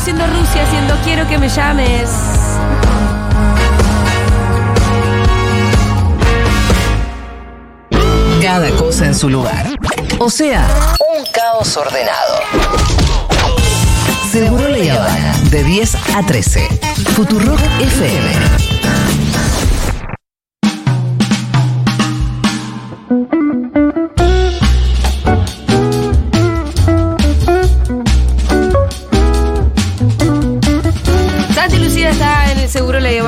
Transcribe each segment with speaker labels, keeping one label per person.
Speaker 1: Conociendo Rusia haciendo Quiero que me llames.
Speaker 2: Cada cosa en su lugar. O sea, un caos ordenado. Seguro la Habana, de 10 a 13. Futurock FM.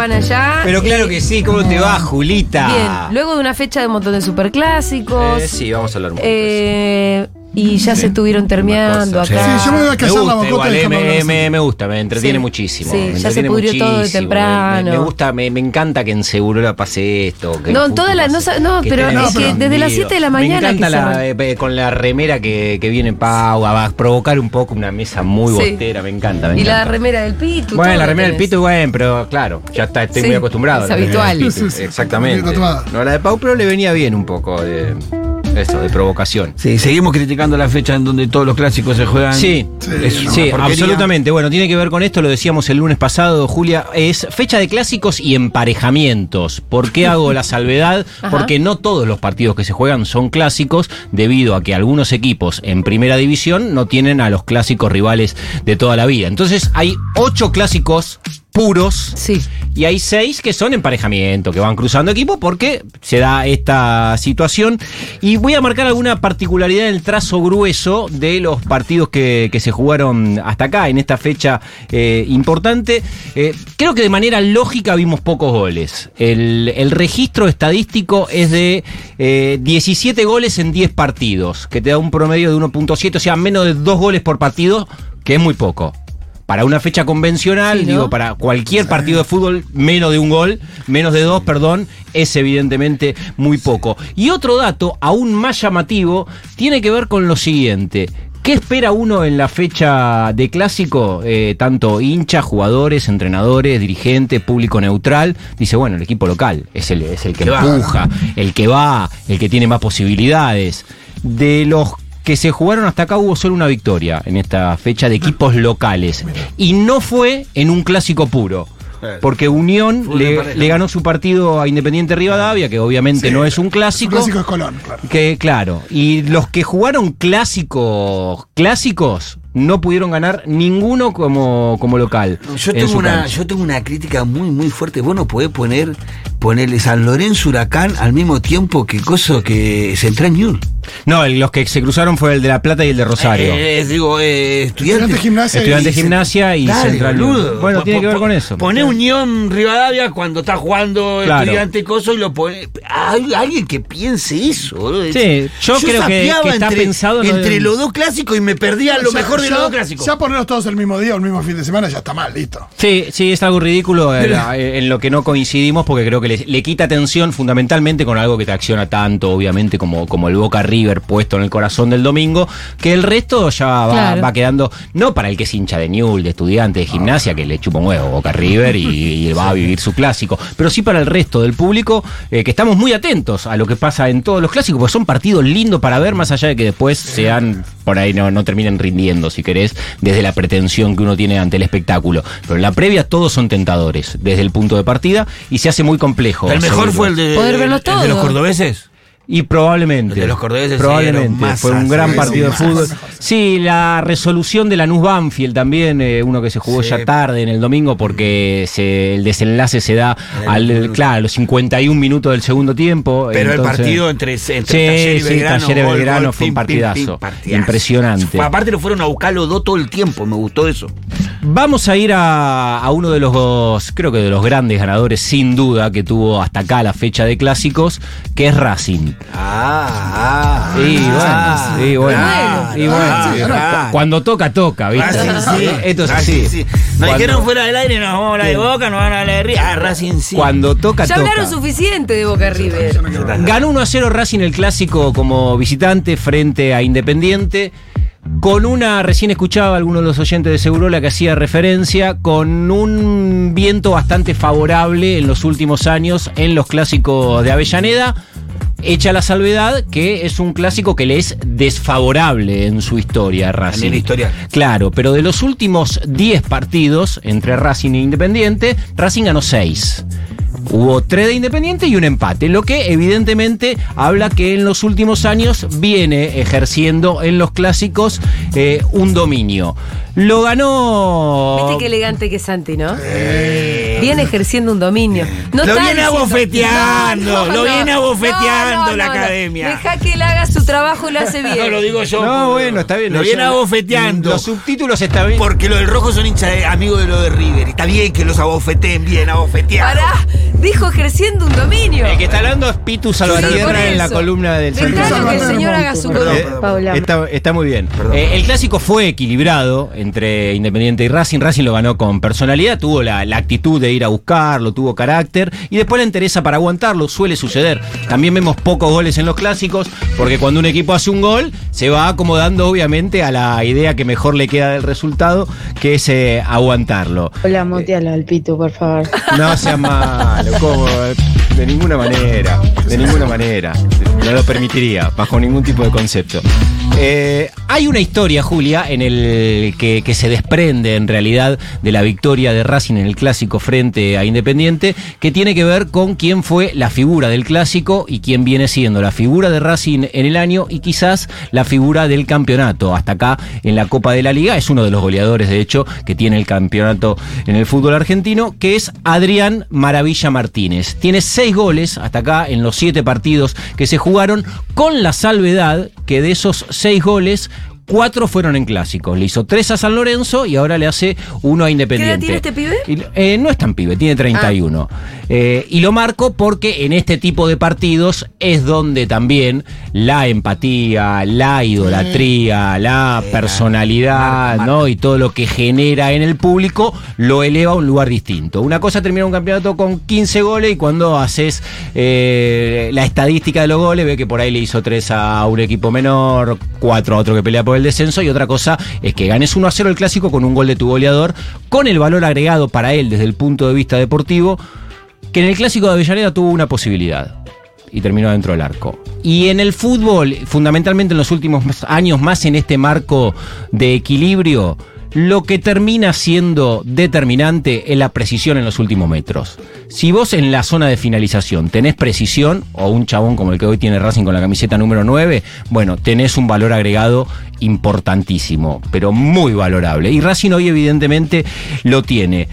Speaker 1: Habana ya.
Speaker 3: Pero claro que sí, ¿cómo te va, Julita?
Speaker 1: Bien, luego de una fecha de un montón de superclásicos.
Speaker 3: Eh, sí, vamos a hablar un poco.
Speaker 1: eh, y ya se estuvieron terminando
Speaker 3: Más
Speaker 1: acá.
Speaker 4: Sí, yo me voy a
Speaker 3: Me
Speaker 4: la
Speaker 3: gusta,
Speaker 4: bocota
Speaker 3: igual, eh, me, me- me gusta, me entretiene
Speaker 1: Sí.
Speaker 3: muchísimo.
Speaker 1: Sí,
Speaker 3: me
Speaker 1: ya se
Speaker 3: entretiene
Speaker 1: pudrió todo de
Speaker 3: muchísimo,
Speaker 1: temprano.
Speaker 3: Me, me gusta, me, me encanta que en Segurola pase esto. Que
Speaker 1: No,
Speaker 3: en
Speaker 1: en toda
Speaker 3: Futu
Speaker 1: la- no no,
Speaker 3: que
Speaker 1: pero
Speaker 4: es que
Speaker 1: desde las 7 de la mañana
Speaker 3: Me encanta
Speaker 1: que
Speaker 3: la,
Speaker 1: se-
Speaker 3: eh, con la remera que, que viene Pau a provocar un poco una mesa muy
Speaker 1: Sí.
Speaker 3: bostera, me encanta. me
Speaker 1: Y la remera del Pitu.
Speaker 3: Bueno, la remera del. Pito, bueno, pero claro, ya está, estoy
Speaker 1: Sí,
Speaker 3: muy acostumbrado.
Speaker 1: es
Speaker 3: la
Speaker 1: habitual.
Speaker 3: Pitu, Exactamente. No, la de Pau, pero le venía bien un poco eso, de provocación.
Speaker 5: Sí, seguimos criticando la fecha en donde todos los clásicos se juegan.
Speaker 3: Sí,
Speaker 5: Es una
Speaker 3: sí,
Speaker 5: porquería.
Speaker 3: absolutamente. Bueno, tiene que ver con esto, lo decíamos el lunes pasado, Julia, es fecha de clásicos y emparejamientos. ¿Por qué hago la salvedad? Porque no todos los partidos que se juegan son clásicos, debido a que algunos equipos en primera división no tienen a los clásicos rivales de toda la vida. Entonces hay ocho clásicos puros
Speaker 1: Sí.
Speaker 3: y hay seis que son emparejamiento, que van cruzando equipo porque se da esta situación. Y voy a marcar alguna particularidad en el trazo grueso de los partidos que, que se jugaron hasta acá, en esta fecha eh, importante. Eh, creo que de manera lógica vimos pocos goles. El, el registro estadístico es de eh, 17 goles en 10 partidos, que te da un promedio de 1.7, o sea, menos de 2 goles por partido, que es muy poco. Para una fecha convencional,
Speaker 1: Sí, ¿no?
Speaker 3: digo, para cualquier partido de fútbol, menos de un gol, menos de dos, perdón, es evidentemente muy poco. Y otro dato, aún más llamativo, tiene que ver con lo siguiente. ¿Qué espera uno en la fecha de clásico? Eh, tanto hinchas, jugadores, entrenadores, dirigentes, público neutral. Dice, bueno, el equipo local es el, es el que empuja, el que va, el que tiene más posibilidades. De los que se jugaron hasta acá hubo solo una victoria en esta fecha de equipos locales. Y no fue en un clásico puro. Porque Unión le, ganó su partido a Independiente Rivadavia, que obviamente
Speaker 4: Sí,
Speaker 3: no es un clásico.
Speaker 4: clásico es Colón, claro.
Speaker 3: Que claro, y los que jugaron clásicos, clásicos, no pudieron ganar ninguno como, como local.
Speaker 5: Yo
Speaker 3: en
Speaker 5: tengo, una,
Speaker 3: cancha.
Speaker 5: yo tengo una crítica muy, muy fuerte. Vos no podés poner, ponerle San Lorenzo Huracán al mismo tiempo que coso que Central News.
Speaker 3: No, el- los que se cruzaron fue el de La Plata y el de Rosario.
Speaker 5: Eh, eh, digo, eh,
Speaker 4: Estudiante
Speaker 5: estudiantes.
Speaker 4: gimnasia.
Speaker 3: Estudiante
Speaker 4: y-
Speaker 3: Gimnasia y
Speaker 5: Dale,
Speaker 3: Central
Speaker 5: boludo.
Speaker 3: Bueno,
Speaker 5: Po-
Speaker 3: tiene que ver con eso.
Speaker 5: Poné Unión Rivadavia cuando está jugando
Speaker 3: Claro.
Speaker 5: estudiante coso y lo pone. Hay alguien que piense eso. boludo.
Speaker 3: Sí, yo creo que- está
Speaker 5: entre,
Speaker 3: pensado en
Speaker 5: entre los dos clásicos y me perdía lo
Speaker 4: Ya-
Speaker 5: mejor de
Speaker 4: ya-
Speaker 5: los dos clásicos.
Speaker 4: Ya ponerlos todos el mismo día o el mismo fin de semana ya está mal, listo.
Speaker 3: Sí, sí, es algo ridículo eh, en lo que no coincidimos porque creo que le, le quita atención fundamentalmente con algo que te acciona tanto, obviamente, como, como el Boca River puesto en el corazón del domingo, que el resto ya va,
Speaker 1: Claro.
Speaker 3: va quedando, no para el que es hincha de Newell, de estudiante, de gimnasia, que le chupa un huevo Boca River y, y va a vivir su clásico, pero sí para el resto del público, eh, que estamos muy atentos a lo que pasa en todos los clásicos, porque son partidos lindos para ver, más allá de que después sean, por ahí no, no terminen rindiendo, si querés, desde la pretensión que uno tiene ante el espectáculo. Pero en la previa todos son tentadores, desde el punto de partida, y se hace muy complejo.
Speaker 5: el mejor fue el de,
Speaker 1: Poder verlos
Speaker 5: el de los cordobeses.
Speaker 3: Y probablemente.
Speaker 5: El de los cordobeses
Speaker 3: Probablemente. fue un gran partido de fútbol. Sí, la resolución de Lanús Banfield también, eh, uno que se jugó
Speaker 5: Sí.
Speaker 3: ya tarde en el domingo porque se- el desenlace se da
Speaker 5: el
Speaker 3: claro, a los 51 minutos del segundo tiempo.
Speaker 5: Pero
Speaker 3: entonces-
Speaker 5: el partido entre, entre
Speaker 3: Sí,
Speaker 5: Talleres y
Speaker 3: sí,
Speaker 5: Belgrano. Gol, gol,
Speaker 3: fue un partidazo. Impresionante.
Speaker 5: Aparte lo fueron a buscar los dos todo el tiempo, me gustó eso.
Speaker 3: Vamos a ir a, a uno de los, creo que de los grandes ganadores, sin duda, que tuvo hasta acá la fecha de clásicos, que es Racing.
Speaker 5: Ah, ah.
Speaker 3: Y
Speaker 5: ah,
Speaker 3: bueno, y bueno,
Speaker 5: claro,
Speaker 3: y bueno.
Speaker 5: ah, claro.
Speaker 3: Cuando toca, toca, ¿viste?
Speaker 5: Racing sí.
Speaker 3: Esto es
Speaker 5: Racing
Speaker 3: así.
Speaker 5: sí. Nos
Speaker 3: Cuando-
Speaker 5: dijeron fuera del aire, nos vamos a hablar de Boca, nos van a hablar de River. Ah, Racing sí.
Speaker 3: Cuando toca,
Speaker 1: Ya
Speaker 3: toca.
Speaker 1: hablaron suficiente de Boca River.
Speaker 3: Ganó 1 a 0 Racing el clásico como visitante frente a Independiente. Con una, recién escuchaba a alguno de los oyentes de Segurola que hacía referencia, con un viento bastante favorable en los últimos años en los clásicos de Avellaneda. Hecha la salvedad que es un clásico que le es desfavorable en su historia a Racing.
Speaker 5: También historial.
Speaker 3: Claro, pero de los últimos 10 partidos entre Racing e Independiente, Racing ganó 6. Hubo tres de Independiente y un empate, lo que evidentemente habla que en los últimos años viene ejerciendo en los clásicos eh, un dominio. Lo ganó.
Speaker 1: Viste qué elegante que es Santi, ¿no? Viene ejerciendo un dominio. No
Speaker 5: Lo
Speaker 1: está
Speaker 5: viene abofeteando, lo viene abofeteando la
Speaker 1: no.
Speaker 5: academia.
Speaker 1: Deja que él haga su trabajo y lo hace bien.
Speaker 5: No lo digo yo.
Speaker 3: No, bueno, está bien.
Speaker 5: Lo viene abofeteando.
Speaker 3: Los subtítulos está bien.
Speaker 5: Porque los del rojo son hinchas de- amigos de los de River. Está bien que los abofeteen bien, abofeteados.
Speaker 1: Pará, dijo ejerciendo un dominio.
Speaker 3: El que está hablando es Pitu Salvatierra en la columna del
Speaker 1: Dejalo que el señor haga su
Speaker 5: Perdón,
Speaker 1: columna.
Speaker 5: perdón,
Speaker 1: Paula.
Speaker 3: Está, está muy bien.
Speaker 5: Perdón.
Speaker 3: Eh, el clásico fue equilibrado entre Independiente y Racing. Racing lo ganó con personalidad, tuvo la, la actitud de ir a buscarlo, tuvo carácter y después la interesa para aguantarlo. Suele suceder. También vemos pocos goles en los clásicos porque cuando un equipo hace un gol se va acomodando obviamente a la idea que mejor le queda del resultado, que es eh, aguantarlo.
Speaker 6: Hola, motealo al pito, por favor.
Speaker 3: No sea malo, ¿cómo? De ninguna manera, de ninguna manera. No lo permitiría, bajo ningún tipo de concepto. Eh, hay una historia, Julia, en el que, se desprende en realidad de la victoria de Racing en el clásico frente a Independiente, que tiene que ver con quién fue la figura del clásico y quién viene siendo la figura de Racing en el año y quizás la figura del campeonato. Hasta acá en la Copa de la Liga es uno de los goleadores, de hecho, que tiene el campeonato en el fútbol argentino, que es Adrián Maravilla Martínez. Tiene goles hasta acá en los siete partidos que se jugaron, con la salvedad que de esos seis goles, cuatro fueron en clásicos. Le hizo tres a San Lorenzo y ahora le hace uno a Independiente.
Speaker 1: tiene este pibe?
Speaker 3: Y, eh, no es tan pibe, tiene 31. Eh, y lo marco porque en este tipo de partidos es donde también la empatía, la idolatría, la personalidad, ¿no? Y todo lo que genera en el público lo eleva a un lugar distinto. Una cosa termina un campeonato con 15 goles y cuando haces eh, la estadística de los goles, ve que por ahí le hizo 3 a un equipo menor, 4 a otro que pelea por el descenso y otra cosa es que ganes 1 a 0 el clásico con un gol de tu goleador, con el valor agregado para él desde el punto de vista deportivo, que en el clásico de Avellaneda tuvo una posibilidad y terminó dentro del arco. Y en el fútbol, fundamentalmente en los últimos años, más en este marco de equilibrio, lo que termina siendo determinante es la precisión en los últimos metros. Si vos en la zona de finalización tenés precisión, o un chabón como el que hoy tiene Racing con la camiseta número 9, bueno, tenés un valor agregado importantísimo, pero muy valorable. Y Racing hoy evidentemente lo tiene.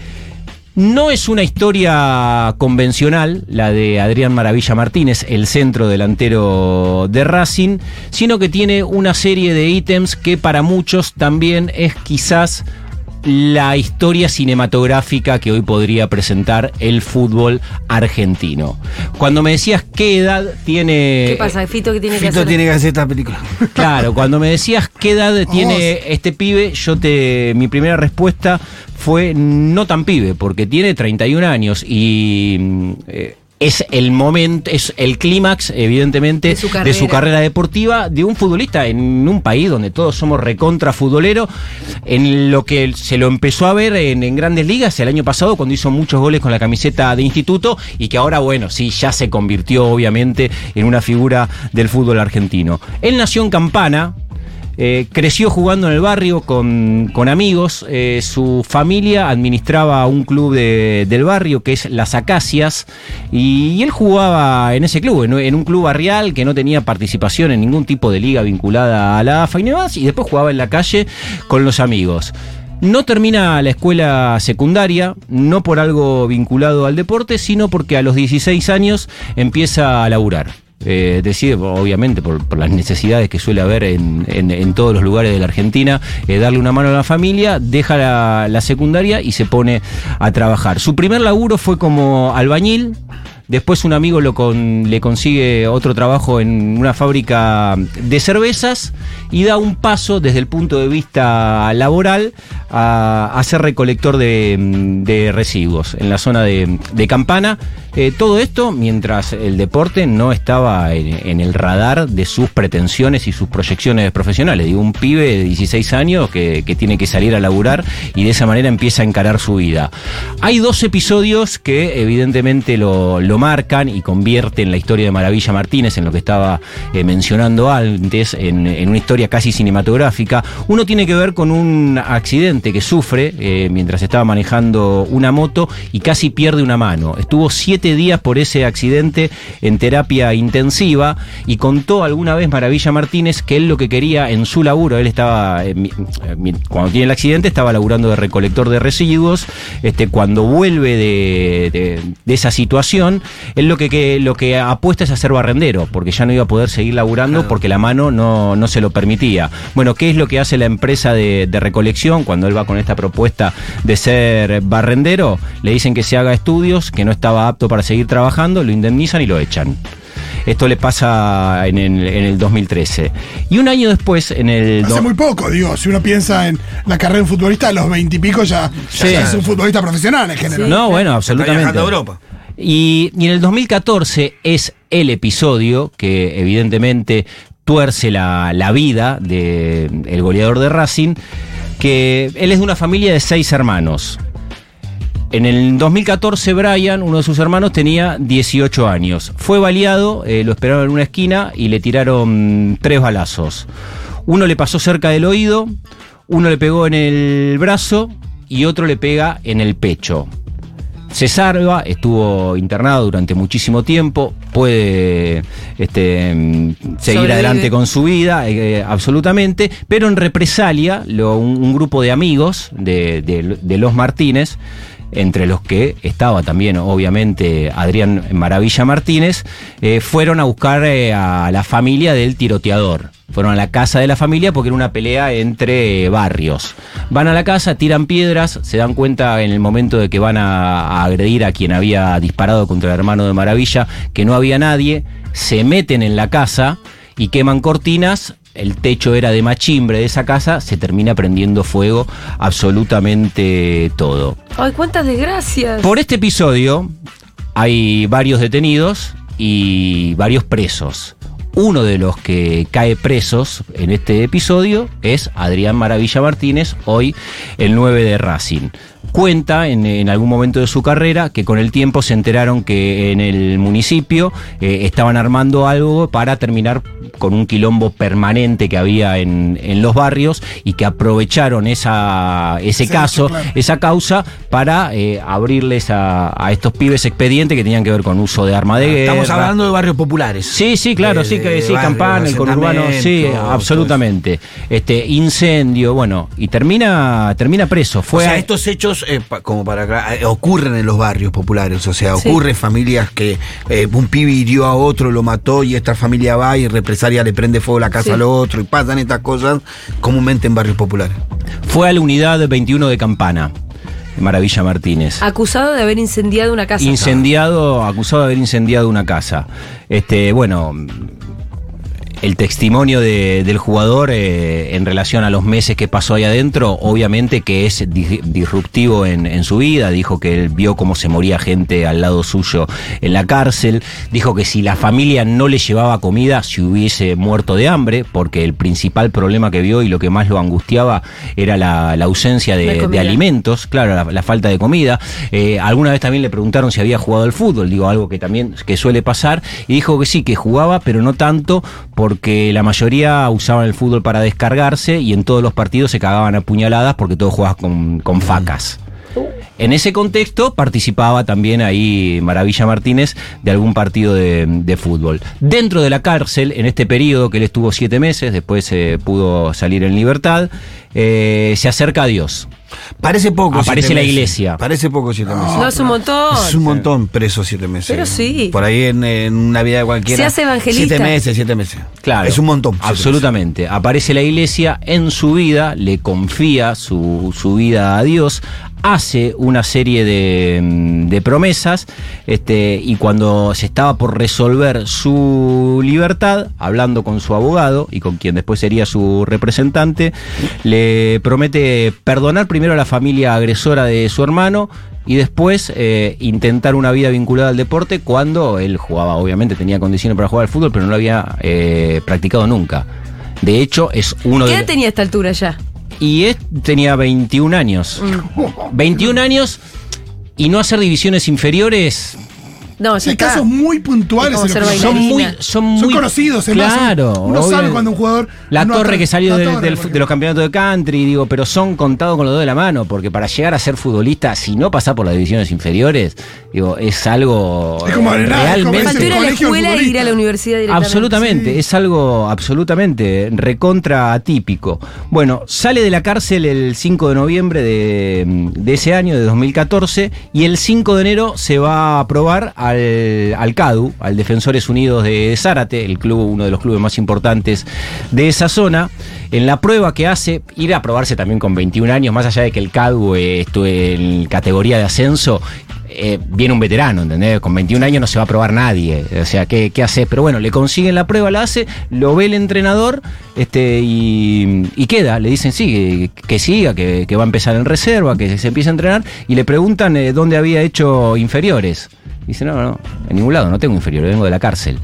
Speaker 3: No es una historia convencional, la de Adrián Maravilla Martínez, el centro delantero de Racing, sino que tiene una serie de ítems que para muchos también es quizás la historia cinematográfica que hoy podría presentar el fútbol argentino. Cuando me decías qué edad tiene...
Speaker 1: ¿Qué pasa, Fito? ¿Qué tiene que
Speaker 5: Fito
Speaker 1: hacer?
Speaker 5: tiene que hacer esta película.
Speaker 3: Claro, cuando me decías qué edad tiene este pibe, yo te mi primera respuesta fue no tan pibe, porque tiene 31 años y mm, eh, es el momento, es el clímax, evidentemente,
Speaker 1: De su carrera.
Speaker 3: carrera deportiva de un futbolista en un país donde todos somos recontra futbolero, en lo que se lo empezó a ver en, en grandes ligas el año pasado cuando hizo muchos goles con la camiseta de instituto y que ahora, bueno, sí, ya se convirtió obviamente en una figura del fútbol argentino. Él nació en Campana, eh, creció jugando en el barrio con, con amigos. eh, su familia administraba un club de- del barrio que es Las Acacias. Y, él jugaba en ese club, en, un club barrial que no tenía participación en ningún tipo de liga vinculada a la AFA y. Y después jugaba en la calle con los amigos. No termina la escuela secundaria, no por algo vinculado al deporte, sino porque a los 16 años empieza a laburar. Eh, decide, obviamente, por, las necesidades que suele haber en, en- todos los lugares de la Argentina, eh, darle una mano a la familia, deja la, la secundaria y se pone a trabajar. Su primer laburo fue como albañil. Después un amigo lo con- le consigue otro trabajo en una fábrica de cervezas y da un paso desde el punto de vista laboral a, a ser recolector de, de residuos en la zona de, de Campana. Eh, todo esto mientras el deporte no estaba en, el radar de sus pretensiones y sus proyecciones profesionales. Digo, un pibe de 16 años que, que tiene que salir a laburar y de esa manera empieza a encarar su vida. Hay dos episodios que evidentemente lo, lo marcan y convierten la historia de Maravilla Martínez en lo que estaba eh, mencionando antes, en, en una historia casi cinematográfica. Uno tiene que ver con un accidente que sufre eh, mientras estaba manejando una moto y casi pierde una mano. Estuvo siete días por ese accidente en terapia intensiva y contó alguna vez Maravilla Martínez que él lo que quería en su laburo, él estaba, eh, eh, cuando tiene el accidente, estaba laburando de recolector de residuos. Este, cuando vuelve de, de- de esa situación, él lo que, que- lo que apuesta es a ser barrendero, porque ya no iba a poder seguir laburando porque la mano no, no se lo permitía. Bueno, ¿qué es lo que hace la empresa de, de recolección cuando él va con esta propuesta de ser barrendero? Le dicen que se haga estudios, que no estaba apto para seguir trabajando, lo indemnizan y lo echan. Esto le pasa en el, en el 2013. Y un año después, en el...
Speaker 4: Hace muy poco, digo, si uno piensa en la carrera de un futbolista, a los veintipico ya,
Speaker 3: Sí.
Speaker 4: ya es un futbolista profesional en general.
Speaker 3: No, bueno,
Speaker 5: Está
Speaker 3: absolutamente.
Speaker 5: a Europa.
Speaker 3: Y, y en el 2014 es el episodio que evidentemente tuerce la, la vida del goleador de Racing, que él es de una familia de seis hermanos. En el 2014 Brian, uno de sus hermanos, tenía 18 años. Fue baleado, eh, lo esperaron en una esquina y le tiraron tres balazos. Uno le pasó cerca del oído, uno le pegó en el brazo y otro le pega en el pecho. Se salva, estuvo internado durante muchísimo tiempo, puede este, seguir
Speaker 1: Sobrevive.
Speaker 3: adelante con su vida, eh, absolutamente, pero en represalia, lo- un, un grupo de amigos de, de- de los Martínez, entre los que estaba también obviamente Adrián Maravilla Martínez, eh, fueron a buscar eh, a la familia del tiroteador. Fueron a la casa de la familia porque era una pelea entre barrios. Van a la casa, tiran piedras, se dan cuenta en el momento de que van a, a agredir a quien había disparado contra el hermano de Maravilla que no había nadie, se meten en la casa y queman cortinas. El techo era de machimbre de esa casa, se termina prendiendo fuego absolutamente todo.
Speaker 1: Ay, cuántas desgracias.
Speaker 3: Por este episodio hay varios detenidos y varios presos. Uno de los que cae presos en este episodio es Adrián Maravilla Martínez, hoy el 9 de Racing. Cuenta en, en algún momento de su carrera que con el tiempo se enteraron que en el municipio eh, estaban armando algo para terminar con un quilombo permanente que había en, en los barrios y que aprovecharon esa, ese
Speaker 4: Sí,
Speaker 3: caso,
Speaker 4: claro.
Speaker 3: esa causa para eh, abrirles a, a estos pibes expedientes que tenían que ver con uso de arma de guerra.
Speaker 5: Estamos hablando de barrios populares.
Speaker 3: Sí, sí, claro,
Speaker 5: De-
Speaker 3: sí, que
Speaker 5: de
Speaker 3: sí, Campana, el conurbano, sí, absolutamente. Este incendio, bueno, y termina termina preso.
Speaker 5: O
Speaker 3: Fue
Speaker 5: sea,
Speaker 3: a-
Speaker 5: estos hechos, eh, pa- como para eh, ocurren en los barrios populares. O sea,
Speaker 1: Sí.
Speaker 5: ocurre familias que eh, un pibe hirió a otro, lo mató y esta familia va y represalia le prende fuego la casa
Speaker 1: Sí.
Speaker 5: al otro y pasan estas cosas comúnmente en barrios populares.
Speaker 3: fue a la unidad 21 de Campana. Maravilla Martínez.
Speaker 1: Acusado de haber incendiado una casa.
Speaker 3: Incendiado, acusado de haber incendiado una casa. Este, bueno, el testimonio de- del jugador eh, en relación a los meses que pasó ahí adentro, obviamente que es di- disruptivo en, en su vida. Dijo que él vio cómo se moría gente al lado suyo en la cárcel. Dijo que si la familia no le llevaba comida, se hubiese muerto de hambre, porque el principal problema que vio y lo que más lo angustiaba era la, la ausencia
Speaker 1: La
Speaker 3: de, de alimentos, claro, la, la falta de comida. Eh, alguna vez también le preguntaron si había jugado al fútbol, digo, algo que también que suele pasar, y dijo que sí, que jugaba, pero no tanto, porque la mayoría usaban el fútbol para descargarse y en todos los partidos se cagaban a puñaladas porque todos jugaban con, con facas. En ese contexto participaba también ahí Maravilla Martínez de algún partido de, de fútbol. Dentro de la cárcel, en este periodo que él estuvo siete meses, después eh, pudo salir en libertad, eh, se acerca a Dios.
Speaker 5: Parece poco.
Speaker 3: Aparece
Speaker 5: siete
Speaker 3: la
Speaker 5: meses.
Speaker 3: iglesia.
Speaker 5: Parece poco siete meses.
Speaker 1: No, es un montón.
Speaker 5: Es un montón preso siete meses.
Speaker 1: Pero sí.
Speaker 5: Por ahí en, en una vida cualquiera.
Speaker 1: Se hace evangelista.
Speaker 5: Siete meses, siete meses.
Speaker 3: Claro.
Speaker 5: Es un montón.
Speaker 3: Absolutamente. Aparece la iglesia en su vida, le confía su, su vida a Dios, hace una serie de, mm, de promesas, este, y cuando se estaba por resolver su libertad, hablando con su abogado y con quien después sería su representante, le promete perdonar primero a la familia agresora de su hermano y después eh, intentar una vida vinculada al deporte cuando él jugaba, obviamente tenía condiciones para jugar al fútbol, pero no lo había eh, practicado nunca. De hecho, es uno
Speaker 1: ¿Qué
Speaker 3: de...
Speaker 1: edad tenía a esta altura ya?
Speaker 3: Y es, tenía 21 años. 21 años y no hacer divisiones inferiores
Speaker 1: No, ya
Speaker 4: Hay
Speaker 1: está.
Speaker 4: casos muy puntuales.
Speaker 1: Es como
Speaker 4: en los que
Speaker 3: son muy, son muy
Speaker 4: Son conocidos,
Speaker 3: Claro.
Speaker 4: uno sabe cuando un jugador
Speaker 3: La torre que salió
Speaker 4: la
Speaker 3: del-
Speaker 4: torre,
Speaker 3: del-
Speaker 4: por
Speaker 3: de los campeonatos de country, digo, pero son contados con los dedos de la mano, porque para llegar a ser futbolista, si no pasás por las divisiones inferiores, digo, es algo
Speaker 4: Es como
Speaker 3: eh,
Speaker 4: como
Speaker 3: realmente.
Speaker 1: ir a la escuela e ir a la universidad directamente.
Speaker 3: Absolutamente, es algo absolutamente recontra atípico. Bueno, sale de la cárcel el 5 de noviembre de, de ese año, de 2014, y el 5 de enero se va a probar al, CADU, al Defensores Unidos de Zárate, el club, uno de los clubes más importantes de esa zona. En la prueba que hace, ir a probarse también con 21 años, más allá de que el CADU eh, en categoría de ascenso, eh, viene un veterano, ¿entendés? Con 21 años no se va a probar nadie. O sea, ¿qué, qué haces? Pero bueno, le consiguen la prueba, la hace, lo ve el entrenador este, y, y queda. Le dicen sí, que, siga, que, que va a empezar en reserva, que se empiece a entrenar. Y le preguntan eh, dónde había hecho inferiores. Dice, no, no, en ningún lado, no tengo inferiores, vengo de la cárcel.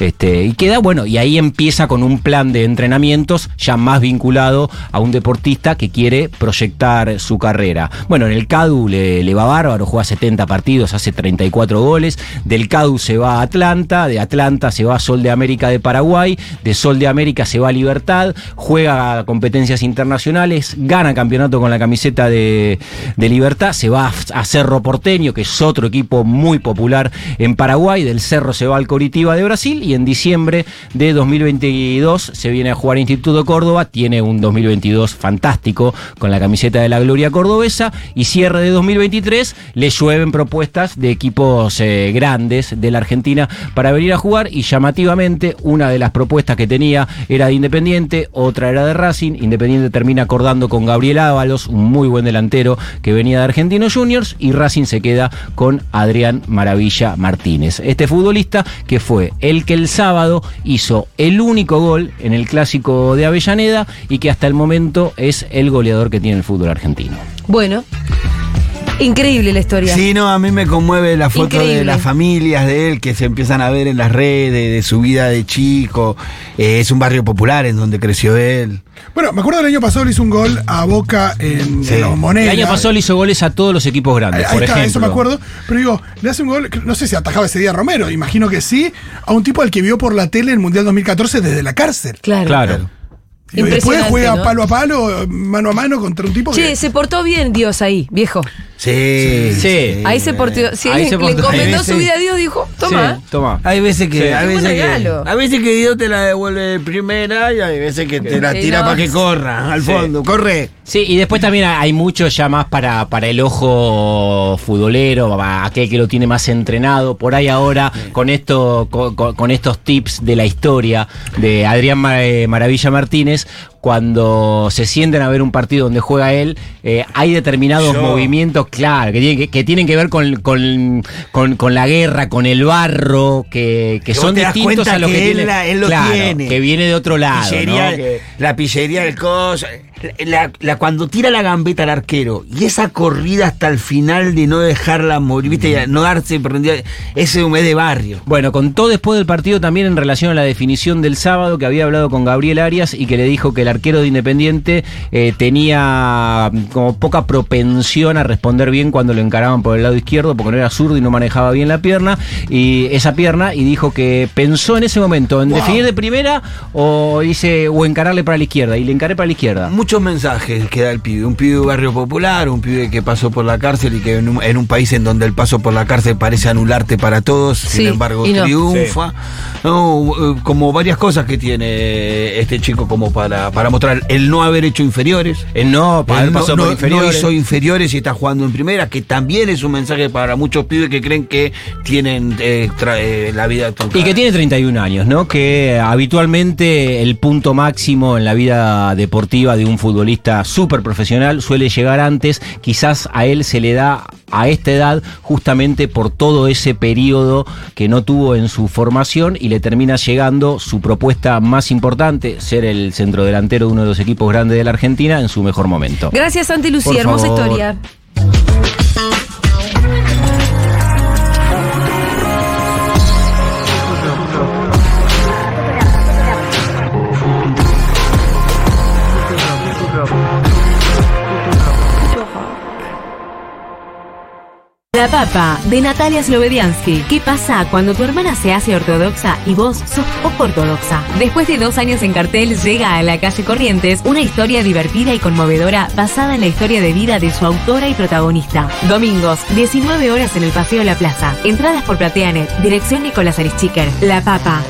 Speaker 3: Este, y queda bueno, y ahí empieza con un plan de entrenamientos ya más vinculado a un deportista que quiere proyectar su carrera. Bueno, en el CADU le, va bárbaro, juega 70 partidos, hace 34 goles. Del CADU se va a Atlanta, de Atlanta se va a Sol de América de Paraguay, de Sol de América se va a Libertad, juega competencias internacionales, gana campeonato con la camiseta de, de Libertad, se va a Cerro Porteño, que es otro equipo muy popular en Paraguay, del Cerro se va al Coritiba de Brasil y en diciembre de 2022 se viene a jugar Instituto Córdoba, tiene un 2022 fantástico con la camiseta de la Gloria Cordobesa y cierre de 2023 le llueven propuestas de equipos eh, grandes de la Argentina para venir a jugar y llamativamente una de las propuestas que tenía era de Independiente, otra era de Racing, Independiente termina acordando con Gabriel Ábalos, un muy buen delantero que venía de Argentinos Juniors y Racing se queda con Adrián Maravilla Martínez. Este futbolista que fue el que el sábado hizo el único gol en el clásico de Avellaneda y que hasta el momento es el goleador que tiene el fútbol argentino.
Speaker 1: Bueno, increíble la historia.
Speaker 5: Sí, no, a mí me conmueve la foto
Speaker 1: Increíble.
Speaker 5: de las familias de él que se empiezan a ver en las redes, de su vida de chico. Eh, es un barrio popular en donde creció él.
Speaker 4: Bueno, me acuerdo del año pasado le hizo un gol a Boca en
Speaker 5: Sí.
Speaker 4: los
Speaker 3: El
Speaker 4: Monedas.
Speaker 3: año pasado le hizo goles a todos los equipos grandes,
Speaker 4: ahí
Speaker 3: por
Speaker 4: está,
Speaker 3: ejemplo.
Speaker 4: eso me acuerdo. Pero digo, le hace un gol, no sé si atajaba ese día Romero, imagino que sí, a un tipo al que vio por la tele el Mundial 2014 desde la cárcel.
Speaker 1: Claro.
Speaker 3: Claro.
Speaker 4: Y después juega
Speaker 1: ¿no?
Speaker 4: palo a palo, mano a mano contra un tipo
Speaker 1: Che,
Speaker 4: que.
Speaker 1: se portó bien Dios ahí, viejo.
Speaker 5: Sí.
Speaker 3: Sí.
Speaker 1: Ahí se portó. Si
Speaker 3: Ahí
Speaker 1: él
Speaker 3: se
Speaker 1: le encomendó
Speaker 5: Ahí
Speaker 1: su
Speaker 5: sí.
Speaker 1: vida a Dios, dijo, toma.
Speaker 3: Sí, toma.
Speaker 5: Hay veces que,
Speaker 3: Sí.
Speaker 5: hay veces que, a veces que Dios te la devuelve de primera y hay veces que te la
Speaker 1: Sí,
Speaker 5: tira
Speaker 1: no.
Speaker 5: para que corra al
Speaker 3: Sí.
Speaker 5: fondo. Corre.
Speaker 3: Sí, y después también hay mucho ya más para, para el ojo futbolero, para aquel que lo tiene más entrenado. Por ahí ahora, con esto, con, con- estos tips de la historia de Adrián eh, Maravilla Martínez, cuando se sienten a ver un partido donde juega él, eh, hay determinados
Speaker 5: Yo-
Speaker 3: movimientos, claro, que tienen que, que tienen que ver con, con, con- con la guerra, con el barro, que, son distintos a lo que,
Speaker 5: que él
Speaker 3: tiene.
Speaker 5: la- él lo
Speaker 3: claro,
Speaker 5: tiene.
Speaker 3: que viene de otro lado.
Speaker 5: Pillería-
Speaker 3: ¿no? Que-
Speaker 5: La pillería del coso. La, la- cuando tira la gambeta al arquero y esa corrida hasta el final de no dejarla morir, viste, no darse ese es de barrio.
Speaker 3: Bueno, contó después del partido también en relación a la definición del sábado que había hablado con Gabriel Arias y que le dijo que el arquero de Independiente eh, tenía mm, como poca propensión a responder bien cuando lo encaraban por el lado izquierdo porque no era zurdo y no manejaba bien la pierna y esa pierna y dijo que pensó en ese momento en
Speaker 4: Wow.
Speaker 3: definir de primera o dice o encararle para la izquierda y le encaré para la izquierda.
Speaker 5: Muchos mensajes que da el pibe. Un pibe de barrio popular, un pibe que pasó por la cárcel y que en un, en un país en donde el paso por la cárcel parece anularte para todos,
Speaker 1: Sí,
Speaker 5: sin embargo
Speaker 1: no.
Speaker 5: triunfa. No, eh, como varias cosas que tiene este chico como para, para mostrar el no haber hecho inferiores.
Speaker 3: Eh, no, para haber
Speaker 5: no,
Speaker 3: pasado
Speaker 5: no-
Speaker 3: por inferiores.
Speaker 5: no hizo inferiores y está jugando en primera, que también es un mensaje para muchos pibes que creen que tienen eh, tra- eh, la vida truncada.
Speaker 3: Y que tiene 31 años, ¿no? Que habitualmente el punto máximo en la vida deportiva de un futbolista súper profesional suele llegar antes. Quizás a él se le da a esta edad justamente por todo ese periodo que no tuvo en su formación y le termina llegando su propuesta más importante, ser el centrodelantero de uno de los equipos grandes de la Argentina en su mejor momento.
Speaker 1: Gracias, Santi Lucía. Hermosa historia.
Speaker 7: Papa, de Natalia Slobediansky. ¿Qué pasa cuando tu hermana se hace ortodoxa y vos sos poco ortodoxa? Después de dos años en cartel, llega a la calle Corrientes una historia divertida y conmovedora basada en la historia de vida de su autora y protagonista. Domingos, 19 horas en el Paseo La Plaza. Entradas por Plateanet, dirección Nicolás Aristiker. La Papa.